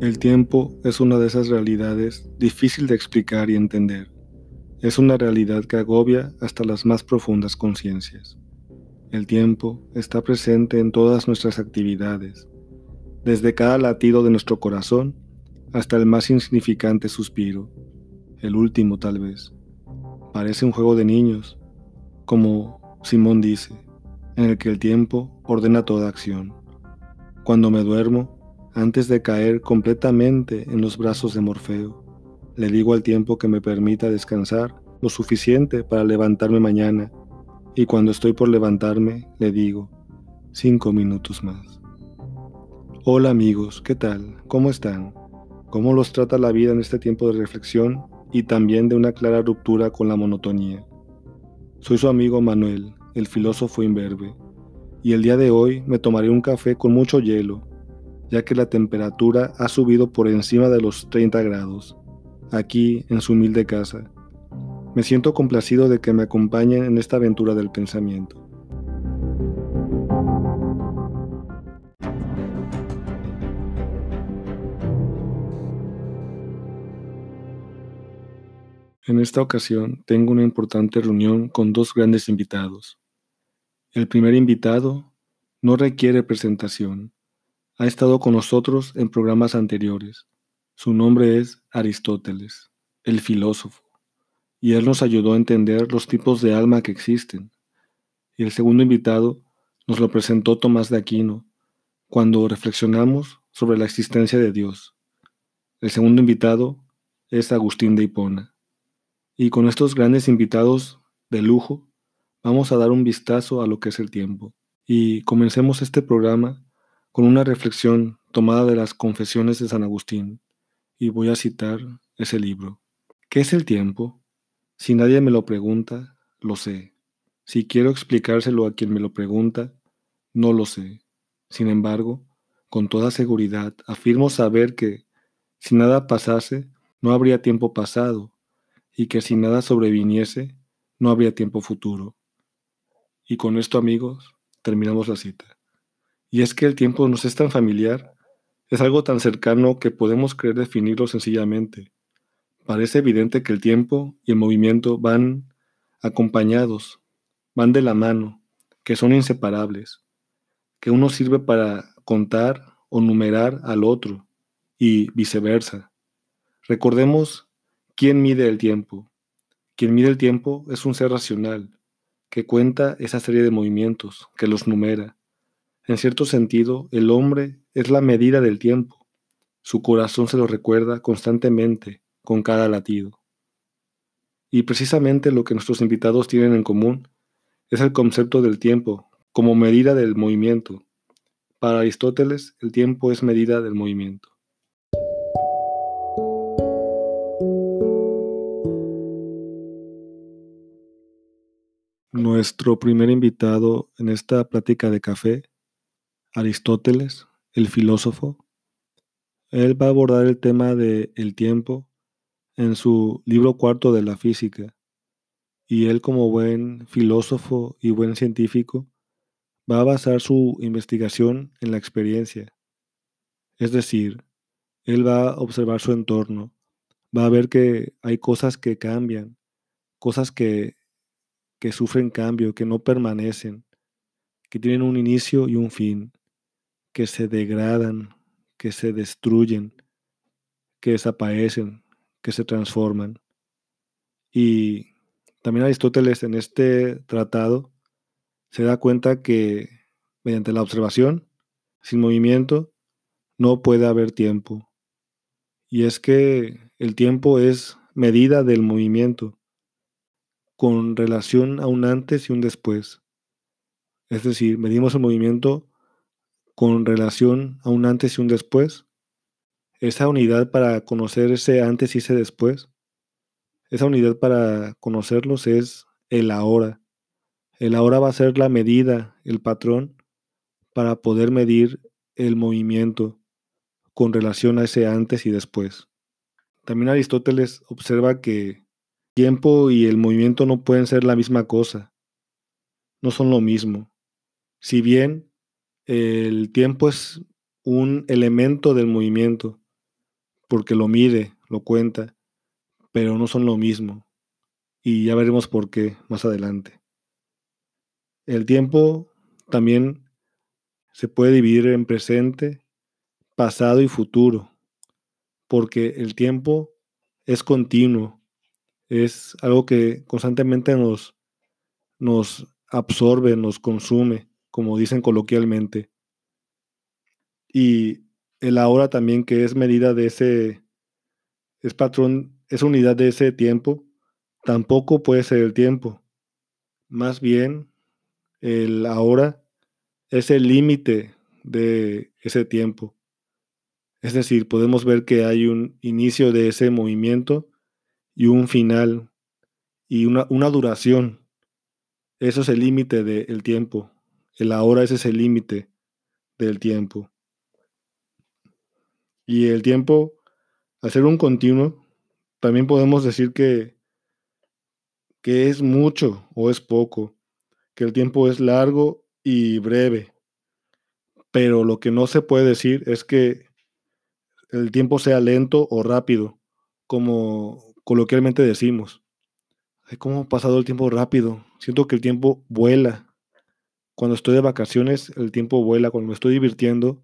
El tiempo es una de esas realidades difícil de explicar y entender. Es una realidad que agobia hasta las más profundas conciencias. El tiempo está presente en todas nuestras actividades, desde cada latido de nuestro corazón hasta el más insignificante suspiro, el último tal vez. Parece un juego de niños, como Simón dice, en el que el tiempo ordena toda acción. Cuando me duermo, antes de caer completamente en los brazos de Morfeo. Le digo al tiempo que me permita descansar lo suficiente para levantarme mañana y cuando estoy por levantarme le digo, cinco minutos más. Hola amigos, ¿qué tal? ¿Cómo están? ¿Cómo los trata la vida en este tiempo de reflexión y también de una clara ruptura con la monotonía? Soy su amigo Manuel, el filósofo imberbe, y el día de hoy me tomaré un café con mucho hielo ya que la temperatura ha subido por encima de los 30 grados, aquí en su humilde casa. Me siento complacido de que me acompañen en esta aventura del pensamiento. En esta ocasión tengo una importante reunión con dos grandes invitados. El primer invitado no requiere presentación ha estado con nosotros en programas anteriores. Su nombre es Aristóteles, el filósofo, y él nos ayudó a entender los tipos de alma que existen. Y el segundo invitado nos lo presentó Tomás de Aquino, cuando reflexionamos sobre la existencia de Dios. El segundo invitado es Agustín de Hipona. Y con estos grandes invitados de lujo, vamos a dar un vistazo a lo que es el tiempo. Y comencemos este programa con una reflexión tomada de las confesiones de San Agustín, y voy a citar ese libro. ¿Qué es el tiempo? Si nadie me lo pregunta, lo sé. Si quiero explicárselo a quien me lo pregunta, no lo sé. Sin embargo, con toda seguridad afirmo saber que, si nada pasase, no habría tiempo pasado, y que si nada sobreviniese, no habría tiempo futuro. Y con esto, amigos, terminamos la cita. Y es que el tiempo nos es tan familiar, es algo tan cercano que podemos creer definirlo sencillamente. Parece evidente que el tiempo y el movimiento van acompañados, van de la mano, que son inseparables, que uno sirve para contar o numerar al otro y viceversa. Recordemos quién mide el tiempo. Quien mide el tiempo es un ser racional, que cuenta esa serie de movimientos, que los numera, en cierto sentido, el hombre es la medida del tiempo. Su corazón se lo recuerda constantemente con cada latido. Y precisamente lo que nuestros invitados tienen en común es el concepto del tiempo como medida del movimiento. Para Aristóteles, el tiempo es medida del movimiento. Nuestro primer invitado en esta plática de café Aristóteles, el filósofo, él va a abordar el tema del el tiempo en su libro cuarto de la física. Y él como buen filósofo y buen científico va a basar su investigación en la experiencia. Es decir, él va a observar su entorno, va a ver que hay cosas que cambian, cosas que, que sufren cambio, que no permanecen, que tienen un inicio y un fin que se degradan, que se destruyen, que desaparecen, que se transforman. Y también Aristóteles en este tratado se da cuenta que mediante la observación, sin movimiento, no puede haber tiempo. Y es que el tiempo es medida del movimiento con relación a un antes y un después. Es decir, medimos el movimiento con relación a un antes y un después. Esa unidad para conocer ese antes y ese después, esa unidad para conocerlos es el ahora. El ahora va a ser la medida, el patrón, para poder medir el movimiento con relación a ese antes y después. También Aristóteles observa que tiempo y el movimiento no pueden ser la misma cosa, no son lo mismo. Si bien el tiempo es un elemento del movimiento, porque lo mide, lo cuenta, pero no son lo mismo. Y ya veremos por qué más adelante. El tiempo también se puede dividir en presente, pasado y futuro, porque el tiempo es continuo, es algo que constantemente nos, nos absorbe, nos consume, como dicen coloquialmente. Y el ahora también, que es medida de ese, es patrón, es unidad de ese tiempo, tampoco puede ser el tiempo. Más bien, el ahora es el límite de ese tiempo. Es decir, podemos ver que hay un inicio de ese movimiento y un final y una, una duración. Eso es el límite del tiempo. El ahora ese es el límite del tiempo. Y el tiempo, al ser un continuo, también podemos decir que, que es mucho o es poco, que el tiempo es largo y breve. Pero lo que no se puede decir es que el tiempo sea lento o rápido, como coloquialmente decimos. ¿Cómo ha pasado el tiempo rápido? Siento que el tiempo vuela. Cuando estoy de vacaciones, el tiempo vuela. Cuando me estoy divirtiendo,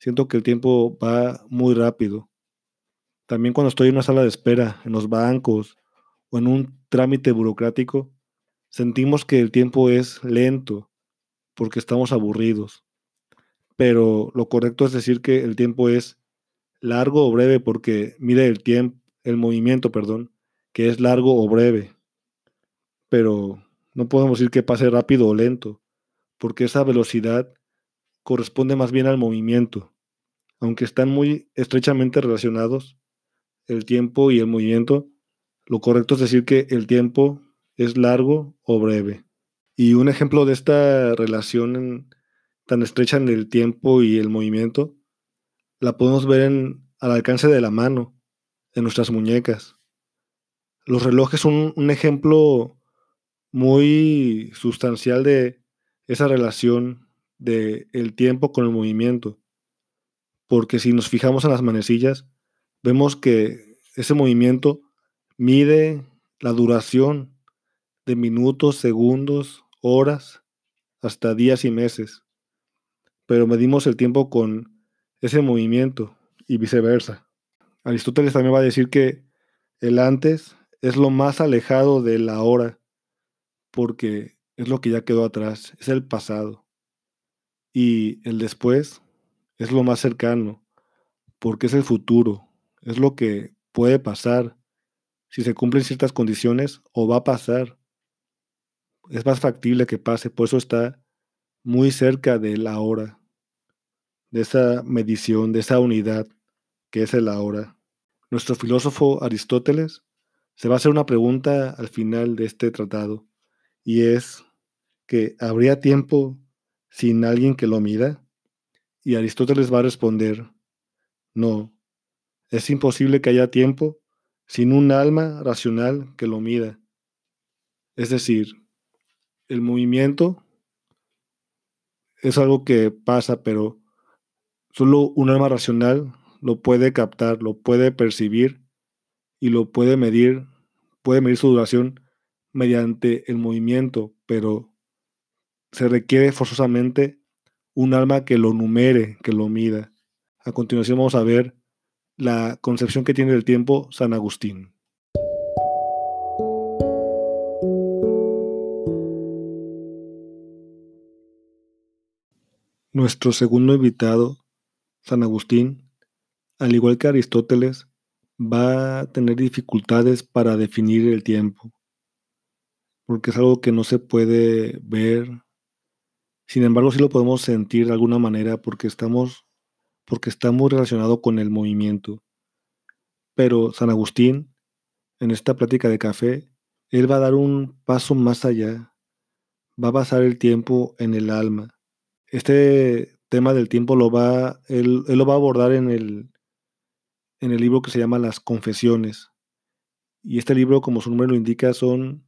siento que el tiempo va muy rápido. También cuando estoy en una sala de espera, en los bancos o en un trámite burocrático, sentimos que el tiempo es lento porque estamos aburridos. Pero lo correcto es decir que el tiempo es largo o breve porque mide el tiempo, el movimiento, perdón, que es largo o breve. Pero no podemos decir que pase rápido o lento, porque esa velocidad corresponde más bien al movimiento. Aunque están muy estrechamente relacionados, el tiempo y el movimiento, lo correcto es decir que el tiempo es largo o breve. Y un ejemplo de esta relación tan estrecha en el tiempo y el movimiento la podemos ver en, al alcance de la mano, en nuestras muñecas. Los relojes son un ejemplo muy sustancial de esa relación de el tiempo con el movimiento. Porque si nos fijamos en las manecillas, vemos que ese movimiento mide la duración de minutos, segundos, horas, hasta días y meses. Pero medimos el tiempo con ese movimiento y viceversa. Aristóteles también va a decir que el antes es lo más alejado de la hora, porque es lo que ya quedó atrás, es el pasado. Y el después es lo más cercano, porque es el futuro, es lo que puede pasar si se cumplen ciertas condiciones o va a pasar. Es más factible que pase, por eso está muy cerca de la hora de esa medición, de esa unidad que es el ahora. Nuestro filósofo Aristóteles se va a hacer una pregunta al final de este tratado y es que ¿habría tiempo sin alguien que lo mida? Y Aristóteles va a responder, no, es imposible que haya tiempo sin un alma racional que lo mida. Es decir, el movimiento es algo que pasa, pero Solo un alma racional lo puede captar, lo puede percibir y lo puede medir, puede medir su duración mediante el movimiento, pero se requiere forzosamente un alma que lo numere, que lo mida. A continuación vamos a ver la concepción que tiene del tiempo San Agustín. Nuestro segundo invitado San Agustín, al igual que Aristóteles, va a tener dificultades para definir el tiempo, porque es algo que no se puede ver. Sin embargo, sí lo podemos sentir de alguna manera porque estamos porque está muy relacionado con el movimiento. Pero San Agustín, en esta plática de café, él va a dar un paso más allá. Va a basar el tiempo en el alma. Este tema del tiempo lo va, él, lo va a abordar en el, en el libro que se llama Las Confesiones. Y este libro, como su nombre lo indica, son,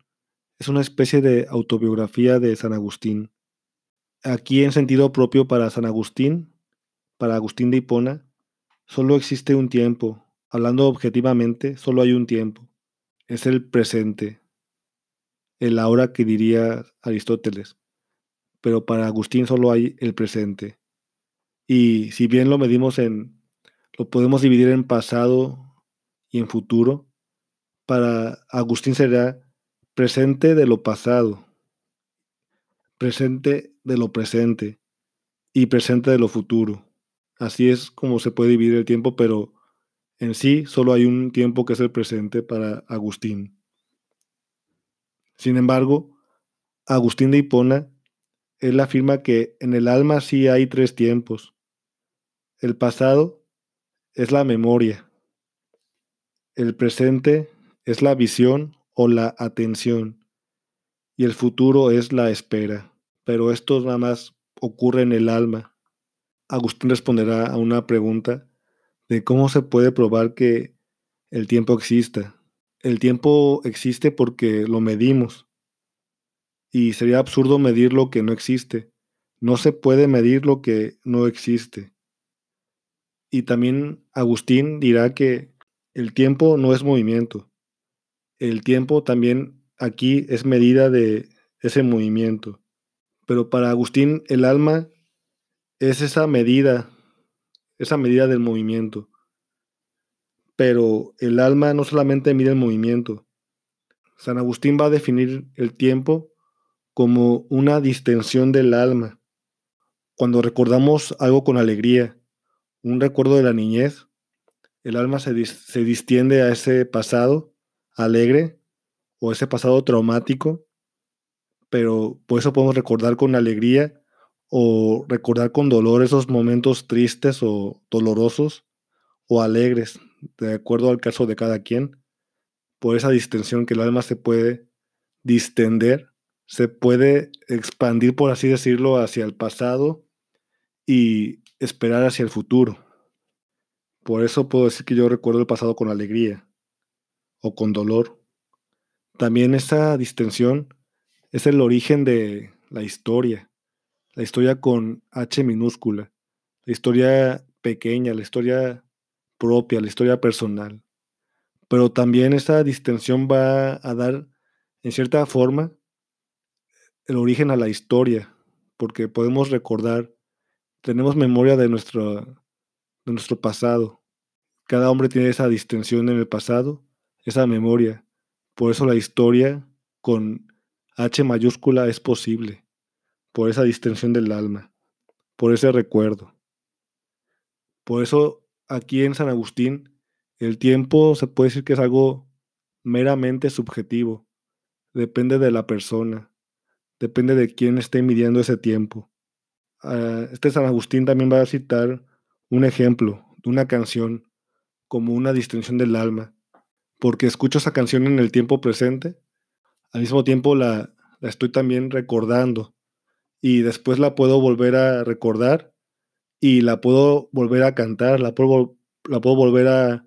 es una especie de autobiografía de San Agustín. Aquí en sentido propio para San Agustín, para Agustín de Hipona, solo existe un tiempo, Hablando objetivamente, solo hay un tiempo. Es el presente. El ahora que diría Aristóteles. Pero para Agustín solo hay el presente. Y si bien lo medimos en, lo podemos dividir en pasado y en futuro, para Agustín será presente de lo pasado, presente de lo presente y presente de lo futuro. Así es como se puede dividir el tiempo, pero en sí solo hay un tiempo que es el presente para Agustín. Sin embargo, Agustín de Hipona, él afirma que en el alma sí hay tres tiempos. El pasado es la memoria. El presente es la visión o la atención. Y el futuro es la espera. Pero esto nada más ocurre en el alma. Agustín responderá a una pregunta de cómo se puede probar que el tiempo exista. El tiempo existe porque lo medimos. Y sería absurdo medir lo que no existe. No se puede medir lo que no existe. Y también Agustín dirá que el tiempo no es movimiento. El tiempo también aquí es medida de ese movimiento. Pero para Agustín el alma es esa medida, esa medida del movimiento. Pero el alma no solamente mide el movimiento. San Agustín va a definir el tiempo como una distensión del alma. Cuando recordamos algo con alegría, un recuerdo de la niñez, el alma se, se distiende a ese pasado alegre o ese pasado traumático, pero por eso podemos recordar con alegría o recordar con dolor esos momentos tristes o dolorosos o alegres, de acuerdo al caso de cada quien, por esa distensión que el alma se puede distender, se puede expandir, por así decirlo, hacia el pasado y esperar hacia el futuro. Por eso puedo decir que yo recuerdo el pasado con alegría o con dolor. También esa distensión es el origen de la historia, la historia con H minúscula, la historia pequeña, la historia propia, la historia personal. Pero también esa distensión va a dar, en cierta forma, el origen a la historia, porque podemos recordar tenemos memoria de nuestro, de nuestro pasado. Cada hombre tiene esa distensión en el pasado, esa memoria. Por eso la historia con H mayúscula es posible, por esa distensión del alma, por ese recuerdo. Por eso aquí en San Agustín el tiempo se puede decir que es algo meramente subjetivo, depende de la persona, depende de quién esté midiendo ese tiempo. Ah, este San Agustín también va a citar un ejemplo de una canción como una distinción del alma, porque escucho esa canción en el tiempo presente, al mismo tiempo la, estoy también recordando y después la puedo volver a recordar y la puedo volver a cantar, la puedo, la puedo volver a,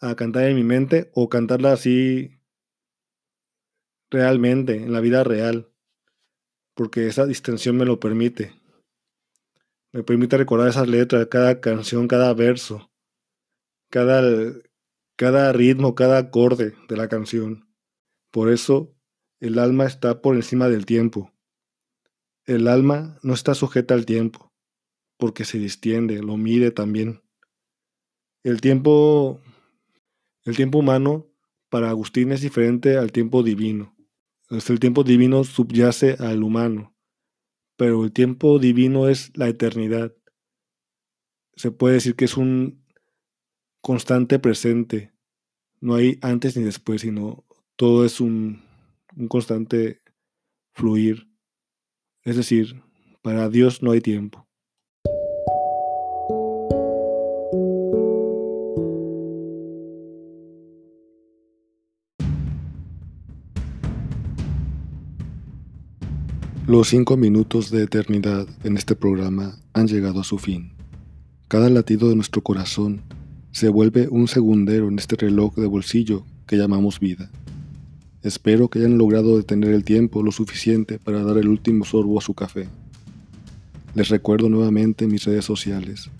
a cantar en mi mente o cantarla así realmente, en la vida real, porque esa distinción me lo permite. Me permite recordar esas letras, cada canción, cada verso, cada, cada ritmo, cada acorde de la canción. Por eso el alma está por encima del tiempo. El alma no está sujeta al tiempo, porque se distiende, lo mide también. El tiempo, el tiempo humano para Agustín es diferente al tiempo divino. el tiempo divino subyace al humano pero el tiempo divino es la eternidad. Se puede decir que es un constante presente. No hay antes ni después, sino todo es un, un constante fluir. Es decir, para Dios no hay tiempo. Los cinco minutos de eternidad en este programa han llegado a su fin. Cada latido de nuestro corazón se vuelve un segundero en este reloj de bolsillo que llamamos vida. Espero que hayan logrado detener el tiempo lo suficiente para dar el último sorbo a su café. Les recuerdo nuevamente mis redes sociales,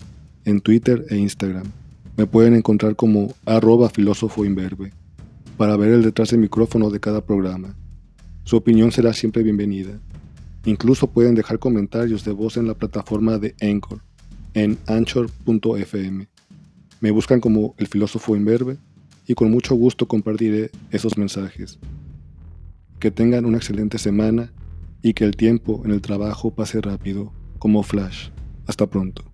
en Twitter e Instagram. Me pueden encontrar como arroba filósofo para ver el detrás del micrófono de cada programa. Su opinión será siempre bienvenida. Incluso pueden dejar comentarios de voz en la plataforma de Anchor, en anchor.fm. Me buscan como el filósofo imberbe y con mucho gusto compartiré esos mensajes. Que tengan una excelente semana y que el tiempo en el trabajo pase rápido, como flash. Hasta pronto.